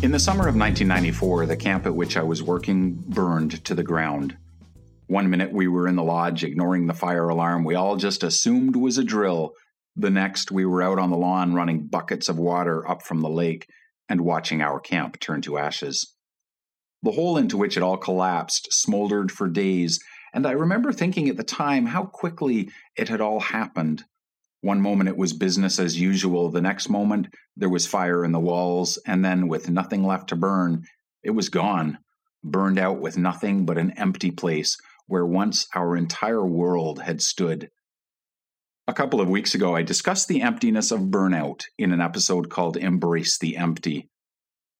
In the summer of 1994, the camp at which I was working burned to the ground. One minute we were in the lodge ignoring the fire alarm we all just assumed was a drill. The next we were out on the lawn running buckets of water up from the lake and watching our camp turn to ashes. The hole into which it all collapsed smoldered for days, and I remember thinking at the time how quickly it had all happened. One moment it was business as usual, the next moment there was fire in the walls, and then, with nothing left to burn, it was gone, burned out with nothing but an empty place where once our entire world had stood. A couple of weeks ago, I discussed the emptiness of burnout in an episode called Embrace the Empty.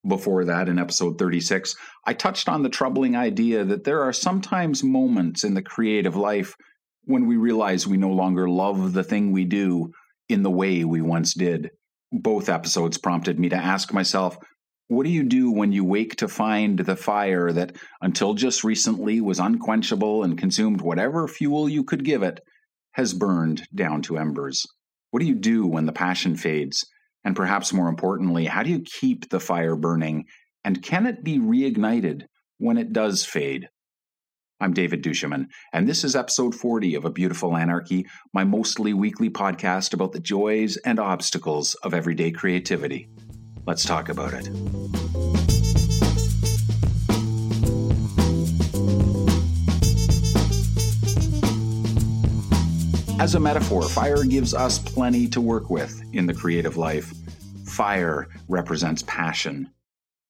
Before that, in episode 36, I touched on the troubling idea that there are sometimes moments in the creative life when we realize we no longer love the thing we do in the way we once did. Both episodes prompted me to ask myself, what do you do when you wake to find the fire that, until just recently, was unquenchable and consumed whatever fuel you could give it, has burned down to embers? What do you do when the passion fades? And perhaps more importantly, how do you keep the fire burning? And can it be reignited when it does fade? I'm David Duchemin, and this is episode 40 of A Beautiful Anarchy, my mostly weekly podcast about the joys and obstacles of everyday creativity. Let's talk about it. As a metaphor, fire gives us plenty to work with in the creative life. Fire represents passion,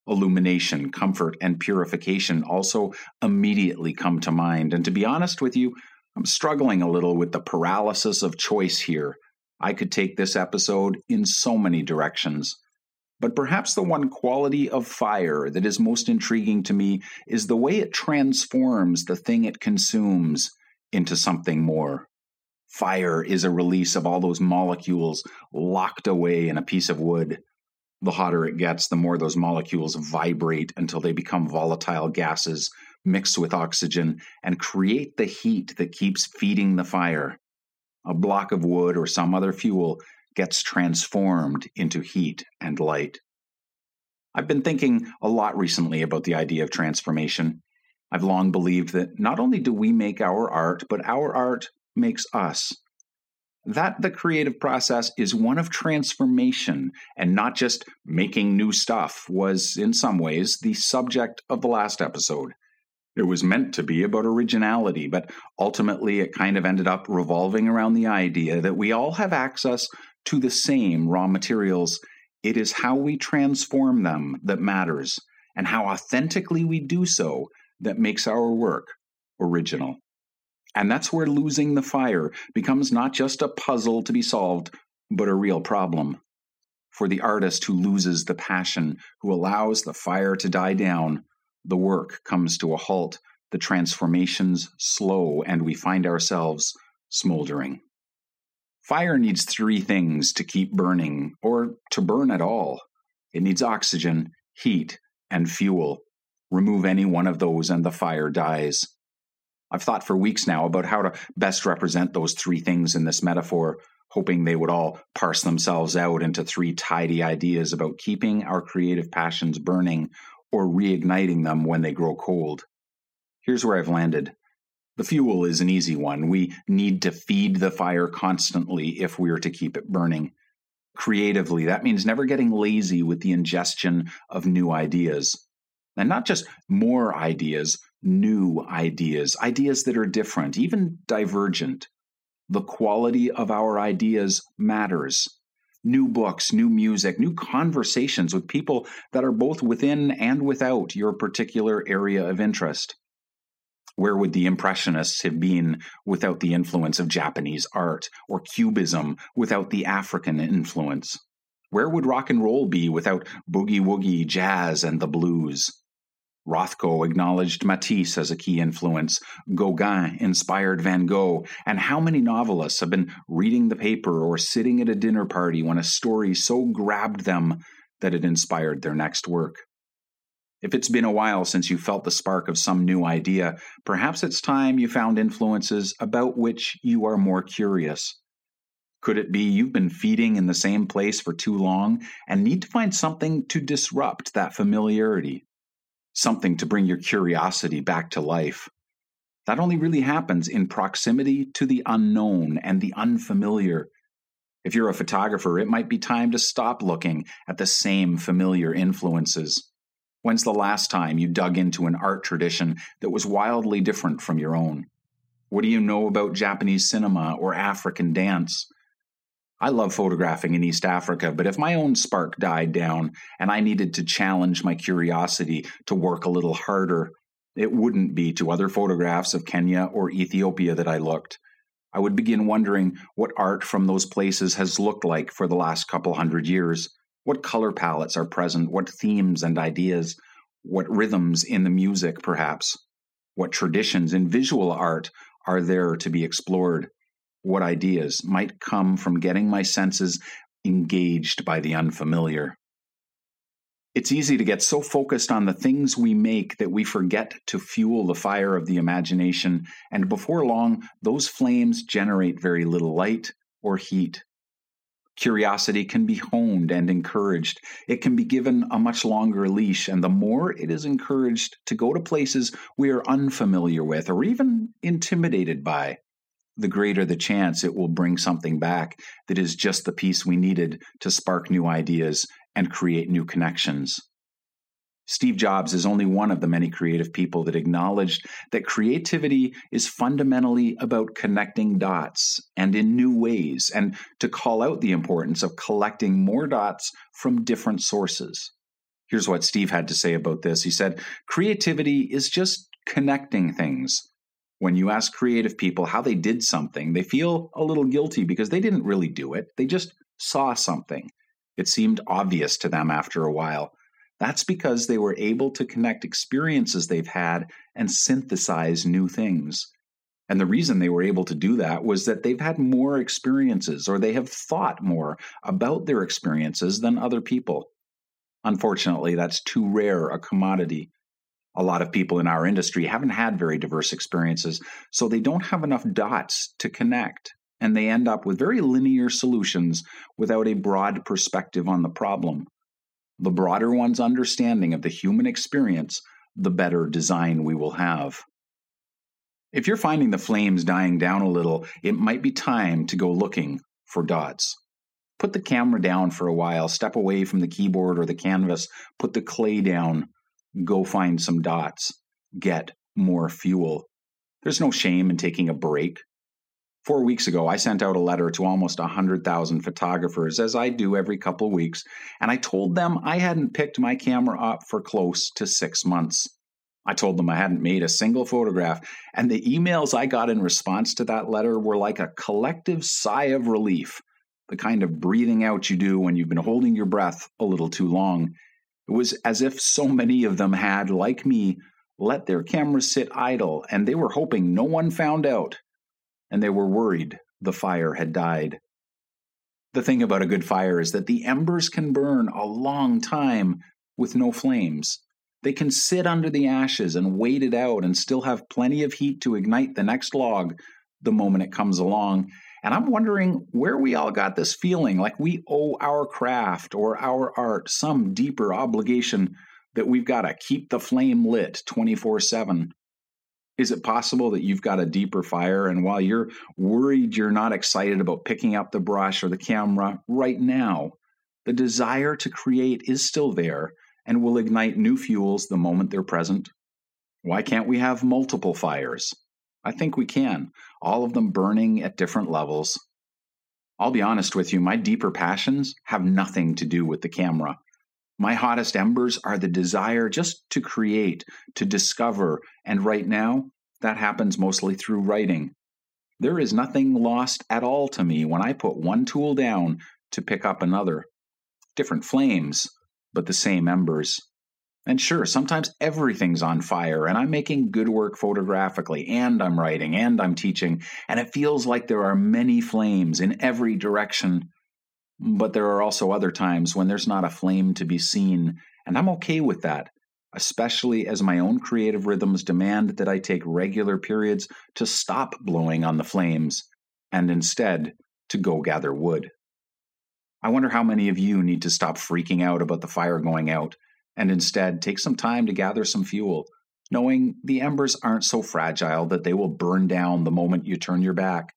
illumination, comfort, and purification also immediately come to mind. And to be honest with you, I'm struggling a little with the paralysis of choice here. I could take this episode in so many directions. But perhaps the one quality of fire that is most intriguing to me is the way it transforms the thing it consumes into something more. Fire is a release of all those molecules locked away in a piece of wood. The hotter it gets, the more those molecules vibrate until they become volatile gases mixed with oxygen and create the heat that keeps feeding the fire. A block of wood or some other fuel gets transformed into heat and light. I've been thinking a lot recently about the idea of transformation. I've long believed that not only do we make our art, but our art makes us that the creative process is one of transformation and not just making new stuff was, in some ways, the subject of the last episode. It was meant to be about originality, but ultimately it kind of ended up revolving around the idea that we all have access to the same raw materials. It is how we transform them that matters, and how authentically we do so that makes our work original. And that's where losing the fire becomes not just a puzzle to be solved, but a real problem. For the artist who loses the passion, who allows the fire to die down, the work comes to a halt, the transformations slow, and we find ourselves smoldering. Fire needs three things to keep burning, or to burn at all it needs oxygen, heat, and fuel. Remove any one of those, and the fire dies. I've thought for weeks now about how to best represent those three things in this metaphor, hoping they would all parse themselves out into three tidy ideas about keeping our creative passions burning or reigniting them when they grow cold. Here's where I've landed. The fuel is an easy one. We need to feed the fire constantly if we are to keep it burning. Creatively, that means never getting lazy with the ingestion of new ideas. And not just more ideas, new ideas, ideas that are different, even divergent. The quality of our ideas matters. New books, new music, new conversations with people that are both within and without your particular area of interest. Where would the Impressionists have been without the influence of Japanese art, or Cubism without the African influence? Where would rock and roll be without boogie woogie, jazz, and the blues? Rothko acknowledged Matisse as a key influence. Gauguin inspired Van Gogh. And how many novelists have been reading the paper or sitting at a dinner party when a story so grabbed them that it inspired their next work? If it's been a while since you felt the spark of some new idea, perhaps it's time you found influences about which you are more curious. Could it be you've been feeding in the same place for too long and need to find something to disrupt that familiarity? Something to bring your curiosity back to life? That only really happens in proximity to the unknown and the unfamiliar. If you're a photographer, it might be time to stop looking at the same familiar influences. When's the last time you dug into an art tradition that was wildly different from your own? What do you know about Japanese cinema or African dance? I love photographing in East Africa, but if my own spark died down and I needed to challenge my curiosity to work a little harder, it wouldn't be to other photographs of Kenya or Ethiopia that I looked. I would begin wondering what art from those places has looked like for the last couple hundred years. What color palettes are present? What themes and ideas? What rhythms in the music, perhaps? What traditions in visual art are there to be explored? What ideas might come from getting my senses engaged by the unfamiliar. It's easy to get so focused on the things we make that we forget to fuel the fire of the imagination, and before long, those flames generate very little light or heat. Curiosity can be honed and encouraged. It can be given a much longer leash, and the more it is encouraged to go to places we are unfamiliar with or even intimidated by, the greater the chance it will bring something back that is just the piece we needed to spark new ideas and create new connections. Steve Jobs is only one of the many creative people that acknowledged that creativity is fundamentally about connecting dots and in new ways, and to call out the importance of collecting more dots from different sources. Here's what Steve had to say about this. He said, Creativity is just connecting things when you ask creative people how they did something, they feel a little guilty because they didn't really do it. They just saw something. It seemed obvious to them after a while. That's because they were able to connect experiences they've had and synthesize new things. And the reason they were able to do that was that they've had more experiences or they have thought more about their experiences than other people. Unfortunately, that's too rare a commodity a lot of people in our industry haven't had very diverse experiences, so they don't have enough dots to connect. And they end up with very linear solutions without a broad perspective on the problem. The broader one's understanding of the human experience, the better design we will have. If you're finding the flames dying down a little, it might be time to go looking for dots. Put the camera down for a while, step away from the keyboard or the canvas, put the clay down, go find some dots, get more fuel. There's no shame in taking a break. Four weeks ago, I sent out a letter to almost 100,000 photographers, as I do every couple weeks, and I told them I hadn't picked my camera up for close to six months. I told them I hadn't made a single photograph, and the emails I got in response to that letter were like a collective sigh of relief, the kind of breathing out you do when you've been holding your breath a little too long it was as if so many of them had, like me, let their cameras sit idle, and they were hoping no one found out, and they were worried the fire had died. The thing about a good fire is that the embers can burn a long time with no flames. They can sit under the ashes and wait it out and still have plenty of heat to ignite the next log the moment it comes along. And I'm wondering where we all got this feeling like we owe our craft or our art some deeper obligation that we've got to keep the flame lit 24 7. Is it possible that you've got a deeper fire, and while you're worried you're not excited about picking up the brush or the camera right now, the desire to create is still there and will ignite new fuels the moment they're present? Why can't we have multiple fires? I think we can, all of them burning at different levels. I'll be honest with you, my deeper passions have nothing to do with the camera. My hottest embers are the desire just to create, to discover, and right now, that happens mostly through writing. There is nothing lost at all to me when I put one tool down to pick up another. Different flames, but the same embers. And sure, sometimes everything's on fire, and I'm making good work photographically, and I'm writing, and I'm teaching, and it feels like there are many flames in every direction. But there are also other times when there's not a flame to be seen, and I'm okay with that, especially as my own creative rhythms demand that I take regular periods to stop blowing on the flames and instead to go gather wood. I wonder how many of you need to stop freaking out about the fire going out and instead take some time to gather some fuel, knowing the embers aren't so fragile that they will burn down the moment you turn your back,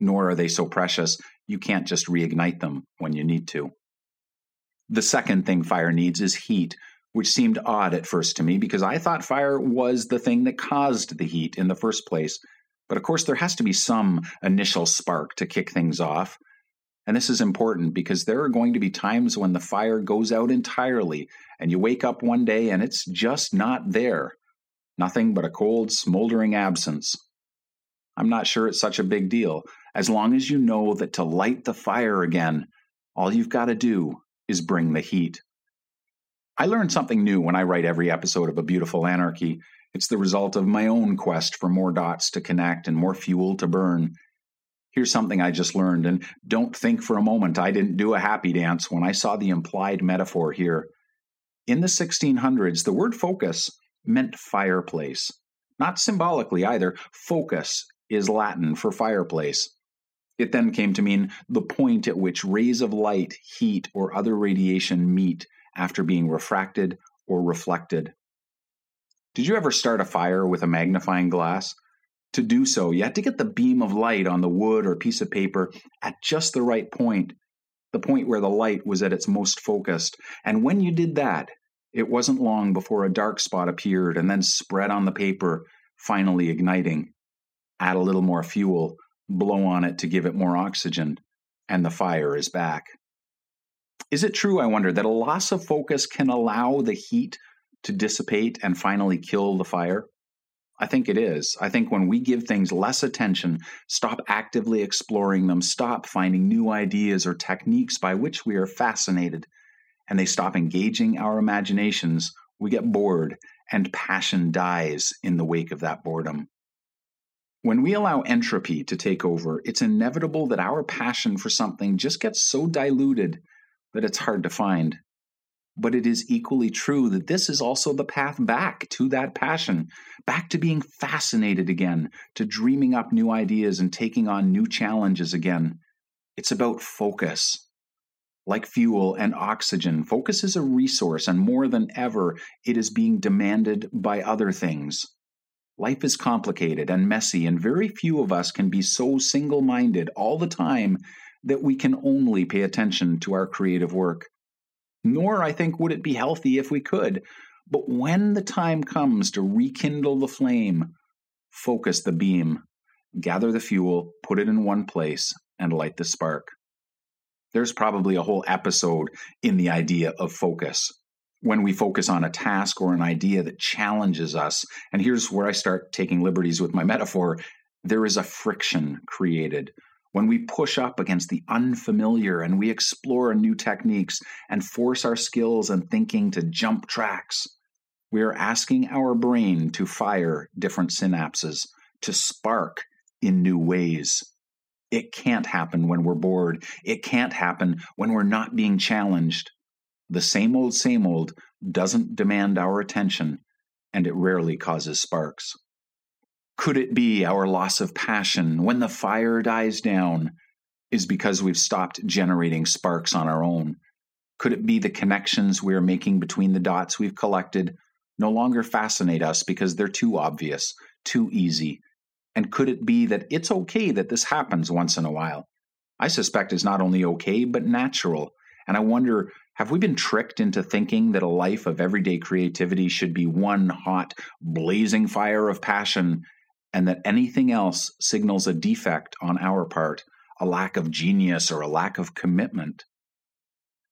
nor are they so precious you can't just reignite them when you need to. The second thing fire needs is heat, which seemed odd at first to me because I thought fire was the thing that caused the heat in the first place. But of course, there has to be some initial spark to kick things off. And this is important because there are going to be times when the fire goes out entirely and you wake up one day and it's just not there. Nothing but a cold, smoldering absence. I'm not sure it's such a big deal, as long as you know that to light the fire again, all you've got to do is bring the heat. I learn something new when I write every episode of A Beautiful Anarchy. It's the result of my own quest for more dots to connect and more fuel to burn. Here's something I just learned, and don't think for a moment I didn't do a happy dance when I saw the implied metaphor here. In the 1600s, the word focus meant fireplace. Not symbolically either. Focus is Latin for fireplace. It then came to mean the point at which rays of light, heat, or other radiation meet after being refracted or reflected. Did you ever start a fire with a magnifying glass? To do so, you had to get the beam of light on the wood or piece of paper at just the right point, the point where the light was at its most focused. And when you did that, it wasn't long before a dark spot appeared and then spread on the paper, finally igniting. Add a little more fuel, blow on it to give it more oxygen, and the fire is back. Is it true, I wonder, that a loss of focus can allow the heat to dissipate and finally kill the fire? I think it is. I think when we give things less attention, stop actively exploring them, stop finding new ideas or techniques by which we are fascinated, and they stop engaging our imaginations, we get bored and passion dies in the wake of that boredom. When we allow entropy to take over, it's inevitable that our passion for something just gets so diluted that it's hard to find. But it is equally true that this is also the path back to that passion, back to being fascinated again, to dreaming up new ideas and taking on new challenges again. It's about focus. Like fuel and oxygen, focus is a resource, and more than ever, it is being demanded by other things. Life is complicated and messy, and very few of us can be so single minded all the time that we can only pay attention to our creative work. Nor, I think, would it be healthy if we could. But when the time comes to rekindle the flame, focus the beam, gather the fuel, put it in one place, and light the spark. There's probably a whole episode in the idea of focus. When we focus on a task or an idea that challenges us, and here's where I start taking liberties with my metaphor, there is a friction created when we push up against the unfamiliar and we explore new techniques and force our skills and thinking to jump tracks, we are asking our brain to fire different synapses, to spark in new ways. It can't happen when we're bored. It can't happen when we're not being challenged. The same old, same old doesn't demand our attention, and it rarely causes sparks. Could it be our loss of passion when the fire dies down is because we've stopped generating sparks on our own? Could it be the connections we are making between the dots we've collected no longer fascinate us because they're too obvious, too easy? And could it be that it's okay that this happens once in a while? I suspect it's not only okay, but natural. And I wonder have we been tricked into thinking that a life of everyday creativity should be one hot, blazing fire of passion and that anything else signals a defect on our part, a lack of genius or a lack of commitment.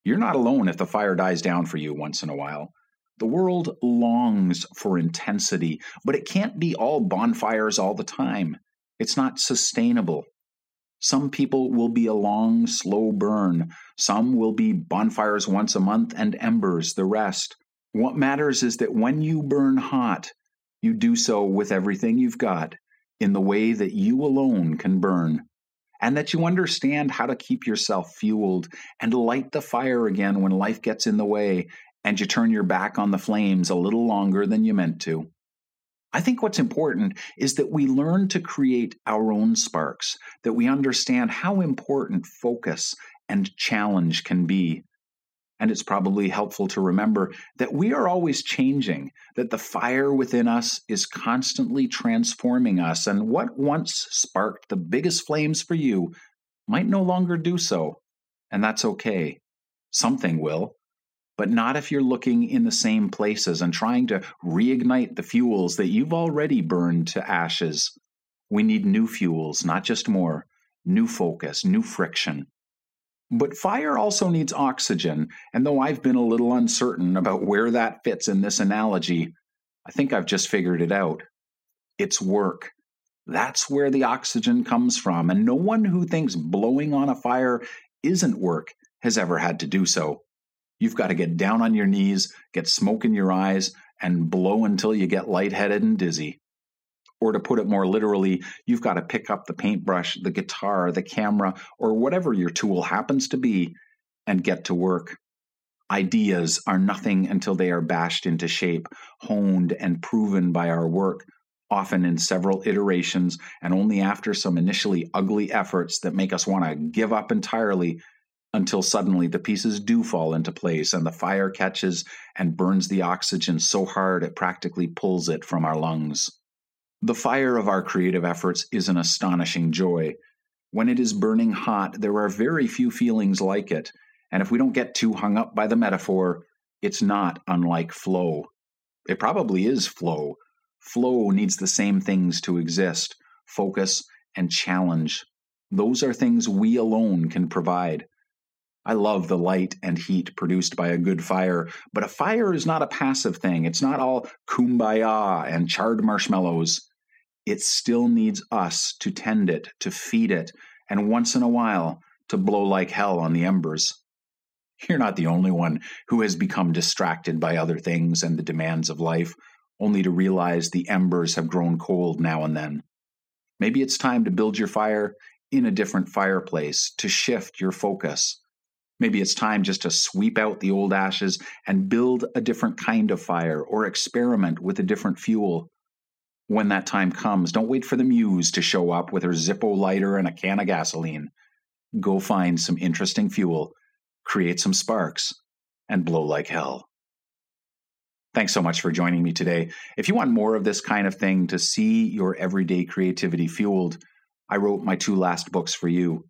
You're not alone if the fire dies down for you once in a while. The world longs for intensity, but it can't be all bonfires all the time. It's not sustainable. Some people will be a long, slow burn. Some will be bonfires once a month and embers the rest. What matters is that when you burn hot, you do so with everything you've got in the way that you alone can burn, and that you understand how to keep yourself fueled and light the fire again when life gets in the way and you turn your back on the flames a little longer than you meant to. I think what's important is that we learn to create our own sparks, that we understand how important focus and challenge can be. And it's probably helpful to remember that we are always changing, that the fire within us is constantly transforming us, and what once sparked the biggest flames for you might no longer do so. And that's okay. Something will but not if you're looking in the same places and trying to reignite the fuels that you've already burned to ashes. We need new fuels, not just more, new focus, new friction. But fire also needs oxygen, and though I've been a little uncertain about where that fits in this analogy, I think I've just figured it out. It's work. That's where the oxygen comes from, and no one who thinks blowing on a fire isn't work has ever had to do so. You've got to get down on your knees, get smoke in your eyes, and blow until you get lightheaded and dizzy. Or to put it more literally, you've got to pick up the paintbrush, the guitar, the camera, or whatever your tool happens to be and get to work. Ideas are nothing until they are bashed into shape, honed, and proven by our work, often in several iterations, and only after some initially ugly efforts that make us want to give up entirely until suddenly the pieces do fall into place and the fire catches and burns the oxygen so hard it practically pulls it from our lungs. The fire of our creative efforts is an astonishing joy. When it is burning hot, there are very few feelings like it, and if we don't get too hung up by the metaphor, it's not unlike flow. It probably is flow. Flow needs the same things to exist focus and challenge. Those are things we alone can provide. I love the light and heat produced by a good fire, but a fire is not a passive thing. It's not all kumbaya and charred marshmallows. It still needs us to tend it, to feed it, and once in a while to blow like hell on the embers. You're not the only one who has become distracted by other things and the demands of life, only to realize the embers have grown cold now and then. Maybe it's time to build your fire in a different fireplace, to shift your focus. Maybe it's time just to sweep out the old ashes and build a different kind of fire or experiment with a different fuel. When that time comes, don't wait for the muse to show up with her Zippo lighter and a can of gasoline. Go find some interesting fuel, create some sparks, and blow like hell. Thanks so much for joining me today. If you want more of this kind of thing to see your everyday creativity fueled, I wrote my two last books for you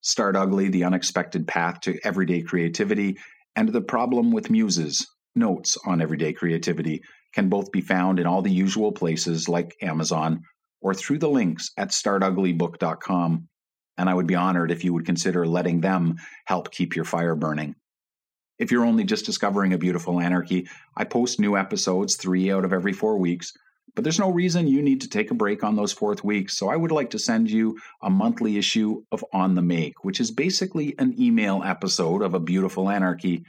Start Ugly The Unexpected Path to Everyday Creativity, and The Problem with Muses Notes on Everyday Creativity can both be found in all the usual places like Amazon or through the links at startuglybook.com. And I would be honored if you would consider letting them help keep your fire burning. If you're only just discovering a beautiful anarchy, I post new episodes three out of every four weeks but there's no reason you need to take a break on those fourth weeks. So I would like to send you a monthly issue of On the Make, which is basically an email episode of A Beautiful Anarchy.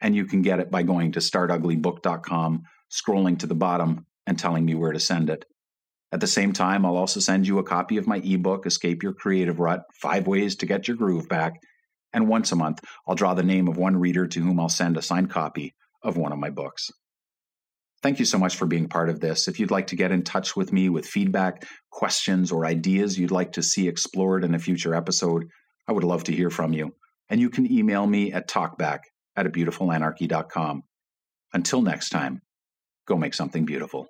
And you can get it by going to startuglybook.com, scrolling to the bottom, and telling me where to send it. At the same time, I'll also send you a copy of my ebook, Escape Your Creative Rut Five Ways to Get Your Groove Back. And once a month, I'll draw the name of one reader to whom I'll send a signed copy of one of my books. Thank you so much for being part of this. If you'd like to get in touch with me with feedback, questions, or ideas you'd like to see explored in a future episode, I would love to hear from you. And you can email me at talkback at a. Until next time, go make something beautiful.